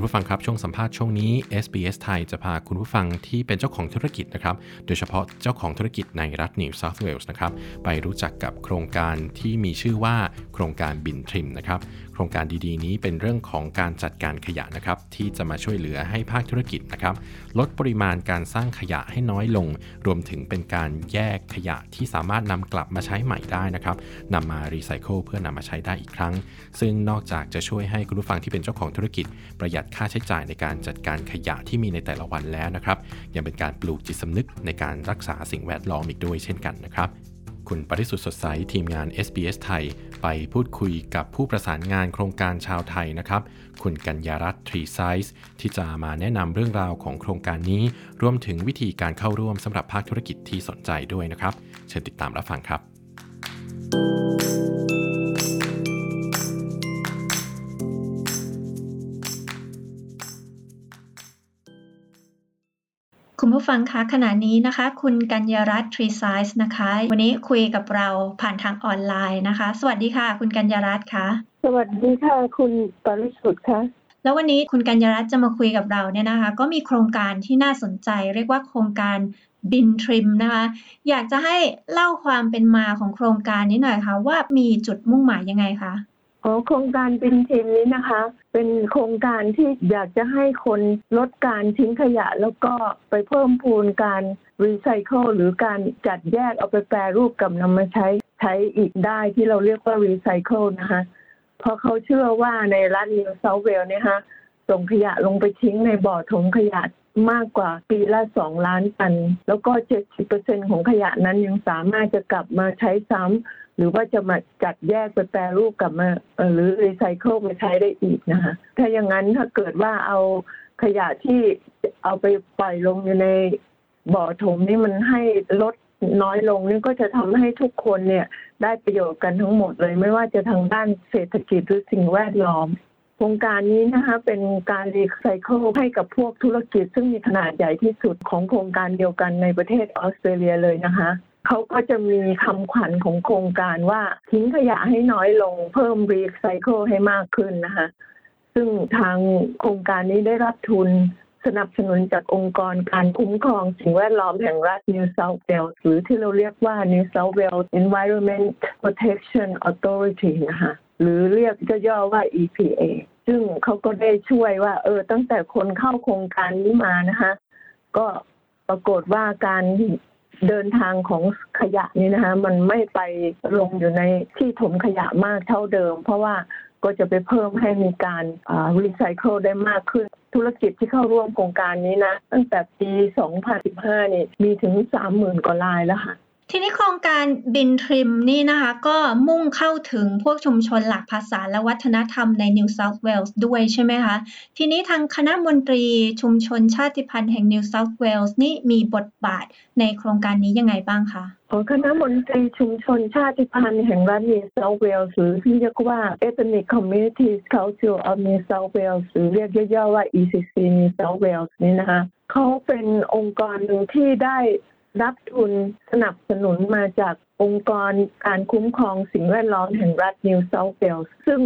คุณผู้ฟังครับช่วงสัมภาษณ์ช่วงนี้ SBS ไทยจะพาคุณผู้ฟังที่เป็นเจ้าของธุรกิจนะครับ โดยเฉพาะเจ้าของธุรกิจในรัฐนิวเซาท์เวลส์นะครับ ไปรู้จักกับโครงการที่มีชื่อว่าโครงการ Bin Trim นะครับ โครงการดีๆ นี้เป็นเรื่องของการจัดการขยะนะครับ ที่จะมาช่วยเหลือให้ภาคธุรกิจนะครับ ลดปริมาณการสร้างขยะให้น้อยลง รวมถึงเป็นการแยกขยะที่สามารถนำกลับมาใช้ใหม่ได้นะครับนำมารีไซเคิลเพื่อนำมาใช้ได้อีกครั้ง ซึ่งนอกจากจะช่วยให้คุณผู้ฟังที่เป็นเจ้าของธุรกิจประหยัดค่าใช้จ่ายในการจัดการขยะที่มีในแต่ละวันแล้วนะครับ ยังเป็นการปลูกจิตสำนึกในการรักษาสิ่งแวดล้อมอีกด้วยเช่นกันนะครับ คุณปริสุทธิ์สดใสทีมงาน SBS ไทย ไปพูดคุยกับผู้ประสานงานโครงการชาวไทยนะครับ คุณกัญญารัตน์ทรีไซส์ที่จะมาแนะนำเรื่องราวของโครงการนี้ รวมถึงวิธีการเข้าร่วมสำหรับภาคธุรกิจที่สนใจด้วยนะครับ เชิญติดตามรับฟังครับ คุณผู้ฟังคะขณะนี้นะคะ คุณกัญญารัตน์ทรีไซส์นะคะ วันนี้คุยกับเราผ่านทางออนไลน์นะคะ สวัสดีค่ะ คุณกัญญารัตน์คะสวัสดีค่ะ คุณปริสุทธิ์คะแล้ววันนี้คุณกัญญารัตน์จะมาคุยกับเราเนี่ยนะคะ ก็มีโครงการที่น่าสนใจ เรียกว่าโครงการ Bin Trim นะคะ อยากจะให้เล่าความเป็นมาของโครงการนี้หน่อยคะ่ะว่ามีจุดมุ่งหมายยังไงคะ อ๋อโครงการ Bin Trim นี้นะคะ เป็นโครงการที่อยากจะให้คนลดการทิ้งขยะ แล้วก็ไปเพิ่มพูนการรีไซเคิลหรือการจัดแยกเอาไปแปรรูปกับนำมาใช้ใช้อีกได้ที่เราเรียกว่ารีไซเคิลนะคะเพราะเขาเชื่อว่าในรัฐนิวเซาท์เวลส์เนี่ยฮะส่งขยะลงไปทิ้งในบ่อถมขยะมากกว่าปีละสองล้านตัน แล้วก็เจ็ดสิบเปอร์เซ็นต์ของขยะนั้นยังสามารถจะกลับมาใช้ซ้ำ หรือว่าจะมาจัดแยกไปแปรรูปกลับมาหรือรีไซเคิลมาใช้ได้อีกนะคะถ้าอย่างนั้นถ้าเกิดว่าเอาขยะที่เอาไปปล่อยลงอยู่ในบ่อถมนี่มันให้ลดน้อยลงนี่ก็จะทำให้ทุกคนเนี่ยได้ประโยชน์กันทั้งหมดเลย ไม่ว่าจะทางด้านเศรษฐกิจหรือสิ่งแวดล้อมโครงการนี้นะคะเป็นการรีไซเคิลให้กับพวกธุรกิจ ซึ่งมีขนาดใหญ่ที่สุดของโครงการเดียวกันในประเทศออสเตรเลียเลยนะคะ เขาก็จะมีคำขวัญของโครงการว่าทิ้งขยะให้น้อยลง เพิ่มรีไซเคิลให้มากขึ้นนะคะ ซึ่งทางโครงการนี้ได้รับทุนสนับสนุนจากองค์กรการคุ้มครองสิ่งแวดล้อมแห่งรัฐ New South Wales หรือที่เราเรียกว่า New South Wales Environment Protection Authority นะคะหรือเรียกย่อๆว่า EPA ซึ่งเขาก็ได้ช่วยว่า เออตั้งแต่คนเข้าโครงการนี้มานะคะ ก็ปรากฏว่าการ เดินทางของขยะนี่นะคะ มันไม่ไปลงอยู่ในที่ถมขยะมากเท่าเดิม เพราะว่าก็จะไปเพิ่มให้มีการรีไซเคิลได้มากขึ้น ธุรกิจที่เข้าร่วมโครงการนี้นะ ตั้งแต่ปี 2015 นี่มีถึง 30,000 กว่ารายแล้วค่ะ ทีนี้โครงการบินทริมนี่นะคะก็มุ่งเข้าถึงพวกชุมชนหลักภาษาและวัฒนธรรมใน New South Wales ด้วยใช่ไหมคะ ทีนี้ทางคณะมนตรีชุมชนชาติพันธุ์แห่ง New South Wales นี่มีบทบาทในโครงการนี้ยังไงบ้างคะคณะมนตรีชุมชนชาติพันธุ์แห่งรัฐ New South Wales หรือที่เรียกว่า Ethnic Communities Council of New South Wales หรือเรียกย่อๆว่า ECC New South Wales นี่นะคะเขาเป็นองค์กรหนึ่งที่ได้ รับทุนสนับสนุนมาจากองค์กรการคุ้มครองสิ่งแวดล้อมแห่งรัฐนิวเซาท์เวลส์ซึ่ง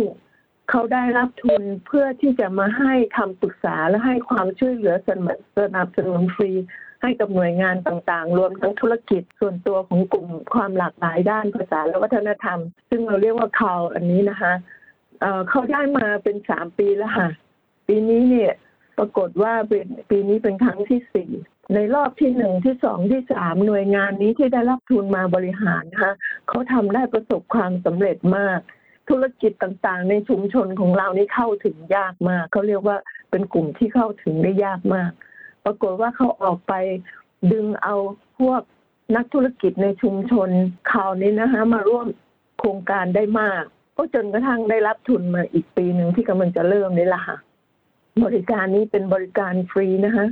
เขาได้รับทุนเพื่อที่จะมาให้คำปรึกษาและให้ความช่วยเหลือสนับสนุนฟรี ให้กับหน่วยงานต่างๆ รวมทั้งธุรกิจส่วนตัวของกลุ่มความหลากหลายด้านภาษาและวัฒนธรรม ซึ่งเราเรียกว่าคาวอันนี้นะคะเขาได้มาเป็นสามปีแล้วค่ะ ปีนี้เนี่ยปรากฏว่าเป็นปีนี้เป็นครั้งที่สี่ ในรอบที่หนึ่งที่สองที่สามหน่วยงานนี้ที่ได้รับทุนมาบริหารนะคะเขาทำได้ประสบความสำเร็จมาก ธุรกิจต่างๆ ในชุมชนของเรานี่เข้าถึงยากมากเขาเรียกว่าเป็นกลุ่มที่เข้าถึงได้ยากมาก ปรากฏว่าเขาออกไปดึงเอาพวกนักธุรกิจในชุมชนเขาวนี้นะคะมาร่วมโครงการได้มาก ก็จนกระทั่งได้รับทุนมาอีกปีหนึ่งที่กำลังจะเริ่มนี่แหละค่ะ บริการนี้เป็นบริการฟรีนะคะ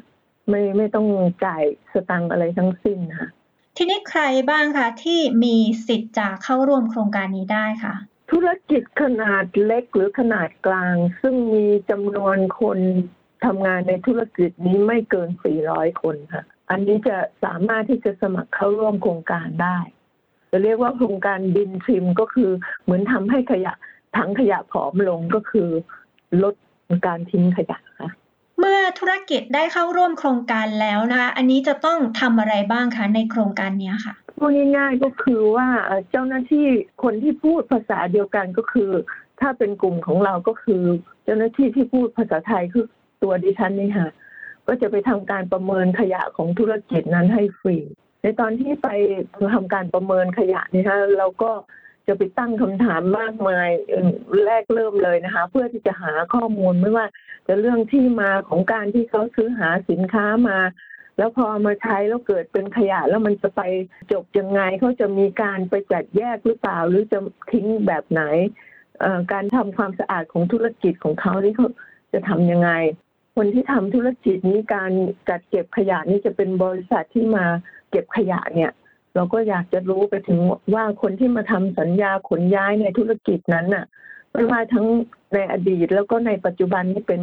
ไม่ไม่ต้องจ่ายสตังอะไรทั้งสิ้นค่ะทีนี้ใครบ้างคะที่มีสิทธิ์จะเข้าร่วมโครงการนี้ได้คะธุรกิจขนาดเล็กหรือขนาดกลาง ซึ่งมีจำนวนคนทำงานในธุรกิจนี้ไม่เกิน 400 คนค่ะ อันนี้จะสามารถที่จะสมัครเข้าร่วมโครงการได้จะเรียกว่าโครงการบินทริมก็คือเหมือนทำให้ขยะถังขยะผอมลงก็คือ ลดการทิ้งขยะค่ะ เมื่อธุรกิจได้เข้าร่วมโครงการแล้วนะคะ อันนี้จะต้องทำอะไรบ้างคะในโครงการนี้ค่ะพูดง่ายๆก็คือว่าเจ้าหน้าที่คนที่พูดภาษาเดียวกันก็คือ ถ้าเป็นกลุ่มของเราก็คือ เจ้าหน้าที่ที่พูดภาษาไทยคือตัวดิฉันนี่ค่ะ ก็จะไปทำการประเมินขยะของธุรกิจนั้นให้ฟรี ในตอนที่ไปทำการประเมินขยะนี่ฮะเราก็ จะไปตั้งคำถามมากมายแรกเริ่มเลยนะคะ เพื่อที่จะหาข้อมูลไม่ว่า จะเรื่องที่มาของการที่เขาซื้อหาสินค้ามา แล้วพอมาใช้แล้วเกิดเป็นขยะแล้วมันจะไปจบยังไงเขาจะมีการไปจัดแยกหรือเปล่า หรือจะทิ้งแบบไหนการทำความสะอาดของธุรกิจของเขาที่เขาจะทํำยังไง คนที่ทำธุรกิจนี้การจัดเก็บขยะนี่จะเป็นบริษัทที่มาเก็บขยะเนี่ย เราก็อยากจะรู้ไปถึงว่าคนที่มาทำสัญญาขนย้ายในธุรกิจนั้นน่ะไม่ว่าทั้งในอดีตแล้วก็ในปัจจุบันนี้เป็น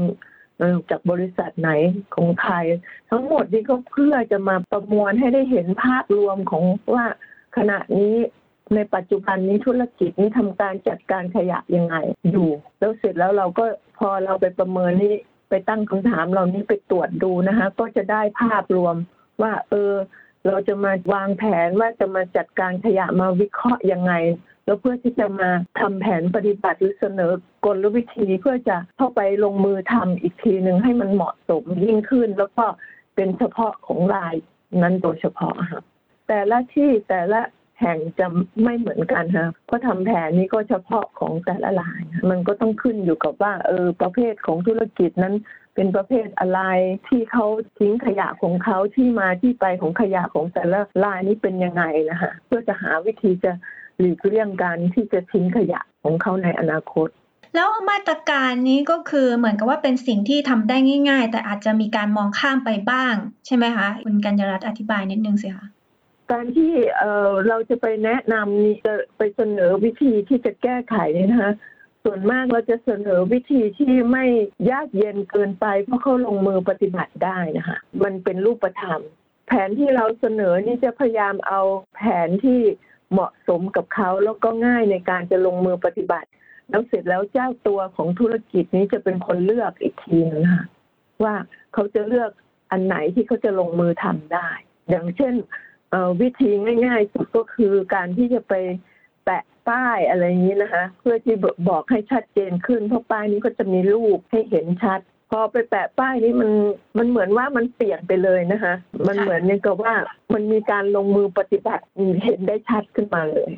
จากบริษัทไหนของใครทั้งหมดนี้ก็เพื่อจะมาประมวลให้ได้เห็นภาพรวมของว่าขณะนี้ในปัจจุบันนี้ธุรกิจนี้ทำการจัดการขยะยังไงอยู่ แล้วเสร็จแล้วเราก็พอเราไปประเมินนี่ไปตั้งคำถามเรานี้ไปตรวจดูนะคะ ก็จะได้ภาพรวมว่า เออ เราจะมาวางแผนว่าจะมาจัดการขยะมาวิเคราะห์ยังไง แล้วเพื่อที่จะมาทำแผนปฏิบัติหรือเสนอกลวิธีเพื่อจะเข้าไปลงมือทำอีกทีหนึ่งให้มันเหมาะสมยิ่งขึ้น แล้วก็เป็นเฉพาะของรายนั้นโดยเฉพาะค่ะแต่ละที่แต่ละแห่งจะไม่เหมือนกันฮะเพราะทำแผนนี้ก็เฉพาะของแต่ละราย มันก็ต้องขึ้นอยู่กับว่าเออประเภทของธุรกิจนั้น เป็นประเภทอะไรที่เขาทิ้งขยะของเขาที่มาที่ไปของขยะของแต่ละรายนี้เป็นยังไงนะคะเพื่อจะหาวิธีจะหลีกเลี่ยงการที่จะทิ้งขยะของเขาในอนาคตแล้วมาตรการนี้ก็คือเหมือนกับว่าเป็นสิ่งที่ทำได้ง่าย ๆ แต่อาจจะมีการมองข้ามไปบ้าง ใช่ไหมคะ คุณกัญญรัตน์อธิบายนิดนึงสิคะการที่เเราจะไปแนะนำนี่จะไปเสนอวิธีที่จะแก้ไขนี่นะคะ ส่วนมากเราจะเสนอวิธีที่ไม่ยากเย็นเกินไป เพราะเขาลงมือปฏิบัติได้นะคะ มันเป็นรูปธรรม แผนที่เราเสนอนี่จะพยายามเอาแผนที่เหมาะสมกับเขาแล้วก็ง่ายในการจะลงมือปฏิบัติ แล้วเสร็จแล้วเจ้าตัวของธุรกิจนี้จะเป็นคนเลือกอีกทีนึงค่ะว่าเขาจะเลือกอันไหนที่เขาจะลงมือทำได้ อย่างเช่นวิธีง่าย ๆ สุดก็คือการที่จะไป ป้ายอะไรอย่างนี้นะคะ เพื่อที่บอกให้ชัดเจนขึ้นเพราะป้ายนี้ก็จะมีรูปให้เห็นชัด พอไปแปะป้ายนี้มันมันเหมือนว่ามันเปลี่ยนไปเลยนะคะ มันเหมือนกับว่ามันมีการลงมือปฏิบัติเห็นได้ชัดขึ้นมาเลย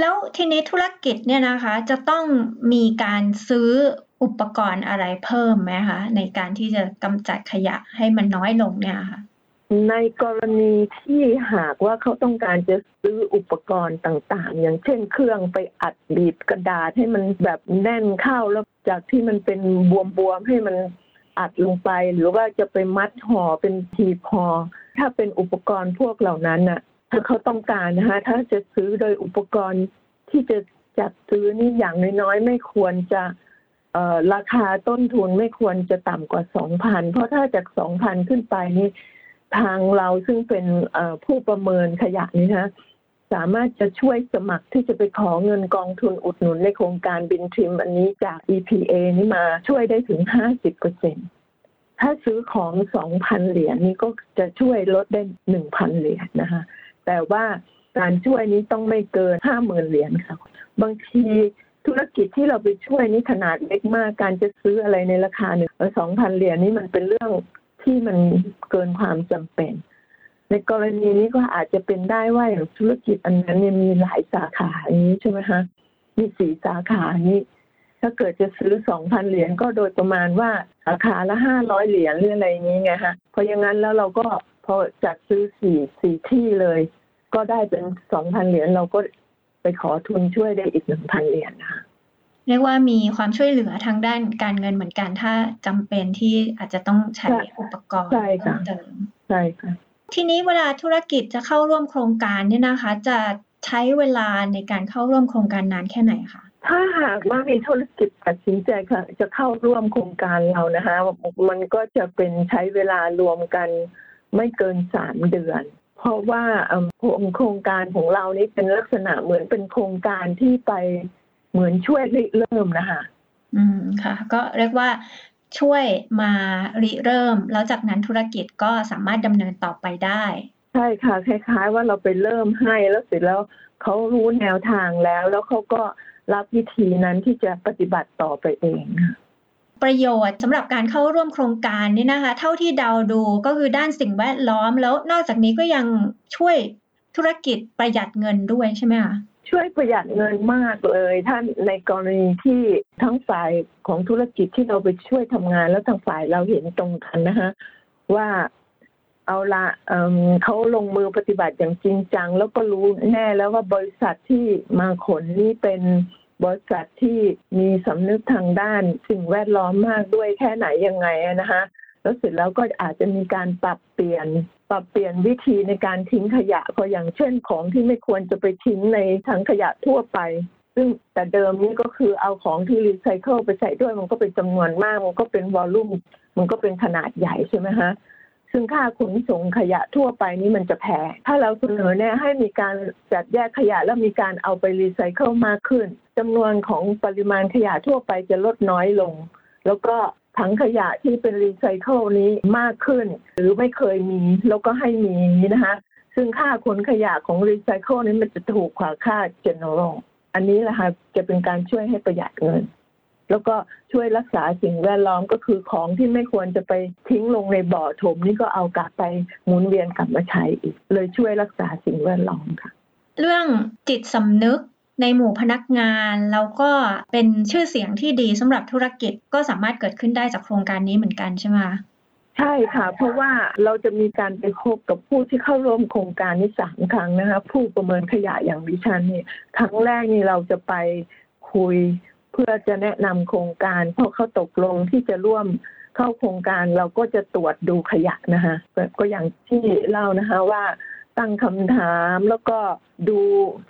แล้วทีนี้ธุรกิจเนี่ยนะคะ จะต้องมีการซื้ออุปกรณ์อะไรเพิ่มไหมคะในการที่จะกำจัดขยะให้มันน้อยลงเนี่ยค่ะ ในกรณีที่หากว่าเขาต้องการจะซื้ออุปกรณ์ต่างๆ อย่างเช่นเครื่องไปอัดบีบกระดาษให้มันแบบแน่นเข้าแล้วจากที่มันเป็นบวมๆให้มันอัดลงไป หรือว่าจะไปมัดห่อเป็นทีพอ ถ้าเป็นอุปกรณ์พวกเหล่านั้นน่ะ ถ้าเขาต้องการนะคะถ้าจะซื้อโดยอุปกรณ์ที่จะจัดซื้อนี่อย่างน้อยๆไม่ควรจะราคาต้นทุนไม่ควรจะต่ำกว่าสองพันเพราะถ้าจากสองพันขึ้นไปนี่ ทางเราซึ่งเป็นผู้ประเมินขยะนี้นะสามารถจะช่วยสมัครที่จะไปขอเงินกองทุนอุดหนุนในโครงการบินทริม อันนี้จาก EPA นี่มาช่วยได้ถึง 50เปอร์เซ็นถ้าซื้อของ 2,000 เหรียญนี่ก็จะช่วยลดได้ 1,000 เหรียญนะคะ แต่ว่าการช่วยนี้ต้องไม่เกิน 50,000 เหรียญค่ะ บางทีธุรกิจที่เราไปช่วยนี่ขนาดเล็กมาก การจะซื้ออะไรในราคาหนึ่งสองพันเหรียญนี่มันเป็นเรื่อง ที่มันเกินความจำเป็น ในกรณีนี้ก็อาจจะเป็นได้ว่าอย่างธุรกิจอันนั้นเนี่ยมีหลายสาขาอย่างนี้ใช่ไหมคะมีสี่สาขานี้ ถ้าเกิดจะซื้อสองพันเหรียญก็โดยประมาณว่าสาขาละห้าร้อยเหรียญหรืออะไรอย่างนี้ไงฮะเพราะอย่างนั้นแล้วเราก็พอจัดซื้อสี่สี่ที่เลย ก็ได้เป็นสองพันเหรียญเราก็ไปขอทุนช่วยได้อีกหนึ่งพันเหรียญนะคะ เรียกว่ามีความช่วยเหลือทางด้านการเงินเหมือนกัน ถ้าจำเป็นที่อาจจะต้องใช้อุปกรณ์เพิ่มเติมใช่ค่ะทีนี้เวลาธุรกิจจะเข้าร่วมโครงการเนี่ยนะคะ จะใช้เวลาในการเข้าร่วมโครงการนานแค่ไหนคะถ้าหากว่ามีธุรกิจตัดสินใจค่ะ จะเข้าร่วมโครงการเรานะคะ มันก็จะเป็นใช้เวลารวมกันไม่เกินสามเดือน เพราะว่าโครงการของเรานี้เป็นลักษณะเหมือนเป็นโครงการที่ไป เหมือนช่วยเริ่มนะคะ อืมค่ะ ก็เรียกว่าช่วยมาริเริ่ม แล้วจากนั้นธุรกิจก็สามารถดำเนินต่อไปได้ ใช่ค่ะคล้ายๆ ว่าเราไปเริ่มให้แล้วเสร็จแล้วเขารู้แนวทางแล้ว แล้วเขาก็รับวิธีนั้นที่จะปฏิบัติต่อไปเองประโยชน์สำหรับการเข้าร่วมโครงการนี่นะคะ เท่าที่เดาดูก็คือด้านสิ่งแวดล้อมแล้วนอกจากนี้ก็ยังช่วยธุรกิจประหยัดเงินด้วยใช่ไหมคะ ช่วยประหยัดเงินมากเลยท่านในกรณีที่ทั้งฝ่ายของธุรกิจที่เราไปช่วยทำงาน แล้วทางฝ่ายเราเห็นตรงกันนะคะว่าเอาละเเขาลงมือปฏิบัติอย่างจริงจัง แล้วก็รู้แน่แล้วว่าบริษัทที่มาขนนี่เป็นบริษัทที่มีสำนึกทางด้านสิ่งแวดล้อมมากด้วยแค่ไหนยังไงนะคะแล้วเสร็จแล้วก็อาจจะมีการปรับเปลี่ยน ปรับเปลี่ยนวิธีในการทิ้งขยะก็อย่างเช่นของที่ไม่ควรจะไปทิ้งในถังขยะทั่วไป ซึ่งแต่เดิมนี้ก็คือเอาของที่รีไซเคิลไปใส่ด้วยมันก็เป็นจำนวนมาก มันก็เป็น volume มันก็เป็นขนาดใหญ่ใช่ไหมฮะซึ่งค่าขนส่งขยะทั่วไปนี้มันจะแพงถ้าเราเสนอแนะให้มีการจัดแยกขยะแล้วมีการเอาไปรีไซเคิลมากขึ้นจำนวนของปริมาณขยะทั่วไปจะลดน้อยลง แล้วก็ถังขยะที่เป็นรีไซเคิลนี้มากขึ้น หรือไม่เคยมี แล้วก็ให้มีนะคะ ซึ่งค่าขนขยะของรีไซเคิลนี้มันจะถูกกว่าค่า general อันนี้แหละค่ะจะเป็นการช่วยให้ประหยัดเงิน แล้วก็ช่วยรักษาสิ่งแวดล้อมก็คือของที่ไม่ควรจะไปทิ้งลงในบ่อถมนี่ก็เอากลับไปหมุนเวียนกลับมาใช้อีก เลยช่วยรักษาสิ่งแวดล้อมค่ะ เรื่องจิตสำนึก ในหมู่พนักงานแล้วก็เป็นชื่อเสียงที่ดีสำหรับธุรกิจก็สามารถเกิดขึ้นได้จากโครงการนี้เหมือนกันใช่ไหมใช่ค่ะ เพราะว่าเราจะมีการไปพบกับผู้ที่เข้าร่วมโครงการนี้สามครั้งนะคะผู้ประเมินขยะอย่างดิฉันนี่ครั้งแรกนี่เราจะไปคุยเพื่อจะแนะนำโครงการพอเขาตกลงที่จะร่วมเข้าโครงการเราก็จะตรวจดูขยะนะคะก็อย่างที่เล่านะคะว่า ตั้งคำถามแล้วก็ดู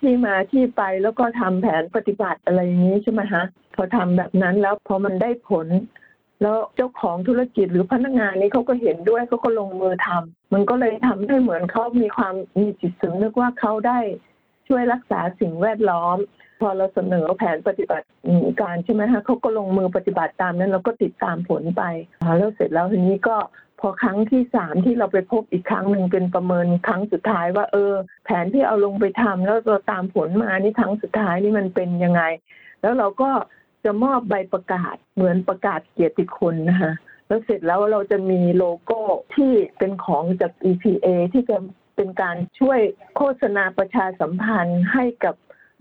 ที่มาที่ไปแล้วก็ทำแผนปฏิบัติอะไรอย่างนี้ใช่ไหมคะพอทำแบบนั้นแล้วพอมันได้ผล แล้วเจ้าของธุรกิจหรือพนักงานนี้เขาก็เห็นด้วยเขาก็ลงมือทำมันก็เลยทำให้เหมือนเขามีความมีจิตสำนึกว่าเขาได้ช่วยรักษาสิ่งแวดล้อม พอเราเสนอแผนปฏิบัติการใช่ไหมคะเขาก็ลงมือปฏิบัติตามนั้นเราก็ติดตามผลไปแล้วเสร็จแล้วทีนี้ก็ พอครั้งที่สามที่เราไปพบอีกครั้งหนึ่งเป็นประเมินครั้งสุดท้ายว่า เออ แผนที่เอาลงไปทำแล้วเราตามผลมานี่ครั้งสุดท้ายนี่มันเป็นยังไง แล้วเราก็จะมอบใบประกาศเหมือนประกาศเกียรติคุณนะคะแล้วเสร็จแล้วเราจะมีโลโก้ที่เป็นของจาก EPA ที่จะเป็นการช่วยโฆษณาประชาสัมพันธ์ให้กับ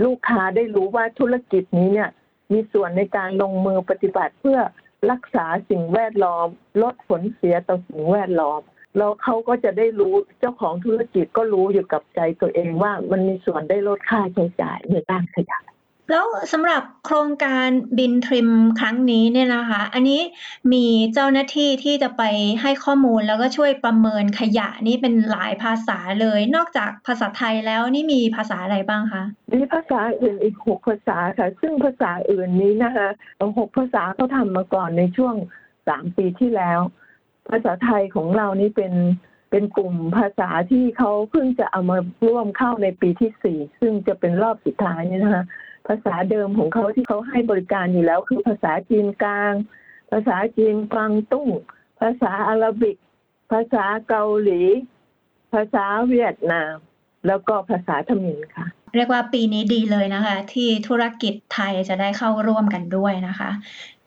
ลูกค้าได้รู้ว่าธุรกิจนี้เนี่ยมีส่วนในการลงมือปฏิบัติเพื่อ รักษาสิ่งแวดล้อม ลดผลเสียต่อสิ่งแวดล้อมแล้วเขาก็จะได้รู้เจ้าของธุรกิจก็รู้อยู่กับใจตัวเองว่ามันมีส่วนได้ลดค่าใช้จ่ายในด้านขยะ แล้วสำหรับโครงการบินทริมครั้งนี้เนี่ยนะคะ อันนี้มีเจ้าหน้าที่ที่จะไปให้ข้อมูลแล้วก็ช่วยประเมินขยะนี่เป็นหลายภาษาเลย นอกจากภาษาไทยแล้วนี่มีภาษาอะไรบ้างคะ มีภาษาอื่นอีกหกภาษาค่ะ ซึ่งภาษาอื่นนี้นะคะหกภาษาเขาทำมาก่อนในช่วงสามปีที่แล้ว ภาษาไทยของเรานี่เป็นเป็นกลุ่มภาษาที่เขาเพิ่งจะเอามาร่วมเข้าในปีที่สี่ซึ่งจะเป็นรอบสุดท้ายนี่นะคะ ภาษาเดิมของเขาที่เขาให้บริการอยู่แล้ว คือภาษาจีนกลาง ภาษาจีนกวางตุ้ง ภาษาอาหรับิก ภาษาเกาหลี ภาษาเวียดนาม แล้วก็ภาษาทมินค่ะเรียกว่าปีนี้ดีเลยนะคะ ที่ธุรกิจไทยจะได้เข้าร่วมกันด้วยนะคะ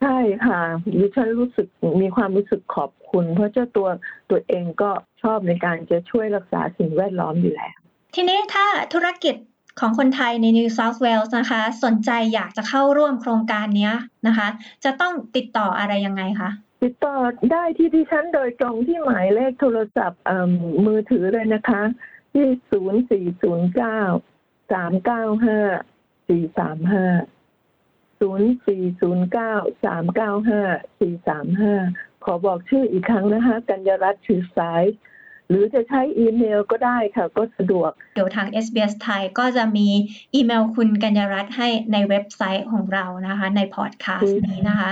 ใช่ค่ะดิฉันรู้สึกมีความรู้สึกขอบคุณ เพราะเจ้าตัวตัวเองก็ชอบในการจะช่วยรักษาสิ่งแวดล้อมอยู่แล้ว ทีนี้ถ้าธุรกิจ ของคนไทยใน New South Wales นะคะ สนใจอยากจะเข้าร่วมโครงการนี้นะคะ จะต้องติดต่ออะไรยังไงคะติดต่อได้ที่ดิฉันโดยตรงที่หมายเลขโทรศัพท์มือถือเลยนะคะ ที่ศูนย์สี่ศูนย์เก้าสามเก้าห้าสี่สามห้าศูนย์สี่ศูนย์เก้าสามเก้าห้าสี่สามห้าขอบอกชื่ออีกครั้งนะคะ กัญญรัตน์ชื่อสาย หรือจะใช้อีเมลก็ได้ค่ะ ก็สะดวก เดี๋ยวทาง SBS ไทยก็จะมีอีเมลคุณกัญญารัตน์ให้ในเว็บไซต์ของเรานะคะ ในพอดแคสต์นี้นะคะ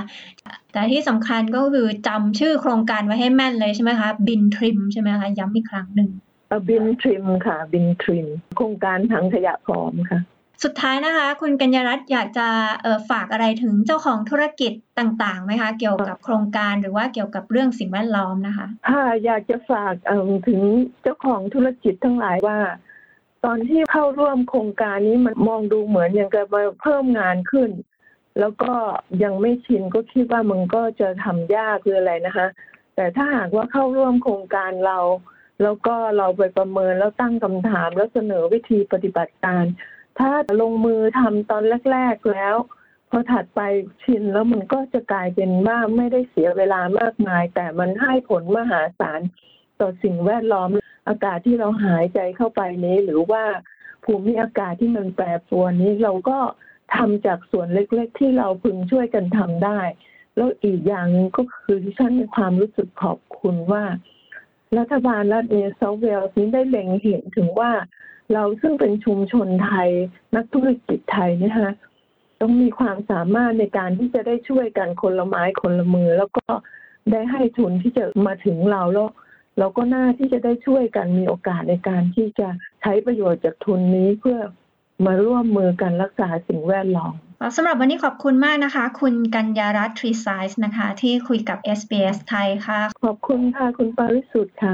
แต่ที่สำคัญก็คือจำชื่อโครงการไว้ให้แม่นเลยใช่ไหมคะบินทริมใช่ไหมคะย้ำอีกครั้งหนึ่งบินทริมค่ะ บินทริม โครงการถังขยะพร้อมค่ะ สุดท้ายนะคะ คุณกัญญรัตน์อยากจะฝากอะไรถึงเจ้าของธุรกิจต่างๆไหมคะ เกี่ยวกับโครงการหรือว่าเกี่ยวกับเรื่องสิ่งแวดล้อมนะคะค่ะอยากจะฝากถึงเจ้าของธุรกิจทั้งหลายว่า ตอนที่เข้าร่วมโครงการนี้มันมองดูเหมือนอย่างกับเพิ่มงานขึ้น แล้วก็ยังไม่ชินก็คิดว่ามันก็จะทำยากหรืออะไรนะคะ แต่ถ้าหากว่าเข้าร่วมโครงการเรา แล้วก็เราไปประเมินแล้วตั้งคำถามแล้วเสนอวิธีปฏิบัติการ ถ้าลงมือทำตอนแรก ๆแล้ว พอถัดไปชินแล้วมันก็จะกลายเป็นว่าไม่ได้เสียเวลามากมาย แต่มันให้ผลมหาศาลต่อสิ่งแวดล้อมอากาศที่เราหายใจเข้าไปนี้ หรือว่าภูมิอากาศที่มันแปรปรวนนี้เราก็ทำจากส่วนเล็ก ๆ ที่เราพึงช่วยกันทำได้ แล้วอีกอย่างหนึ่งก็คือที่ฉันมีความรู้สึกขอบคุณว่า รัฐบาลรัฐเนเซาเวลส์นี้ได้เล็งเห็นถึงว่า เราซึ่งเป็นชุมชนไทยนักธุรกิจไทยเนะคะต้องมีความสามารถในการที่จะได้ช่วยกันคนละไม้คนละมือ แล้วก็ได้ให้ทุนที่จะมาถึงเราแล้วเราก็น่าที่จะได้ช่วยกันมีโอกาสในการที่จะใช้ประโยชน์จากทุนนี้เพื่อมาร่วมมือกันรักษาสิ่งแวดล้อมสำหรับวันนี้ขอบคุณมากนะคะ คุณกัญญารัตน์ทรีไซส์นะคะ ที่คุยกับ SBS ไทยค่ะ ขอบคุณค่ะ คุณปริสุทธิ์ค่ะ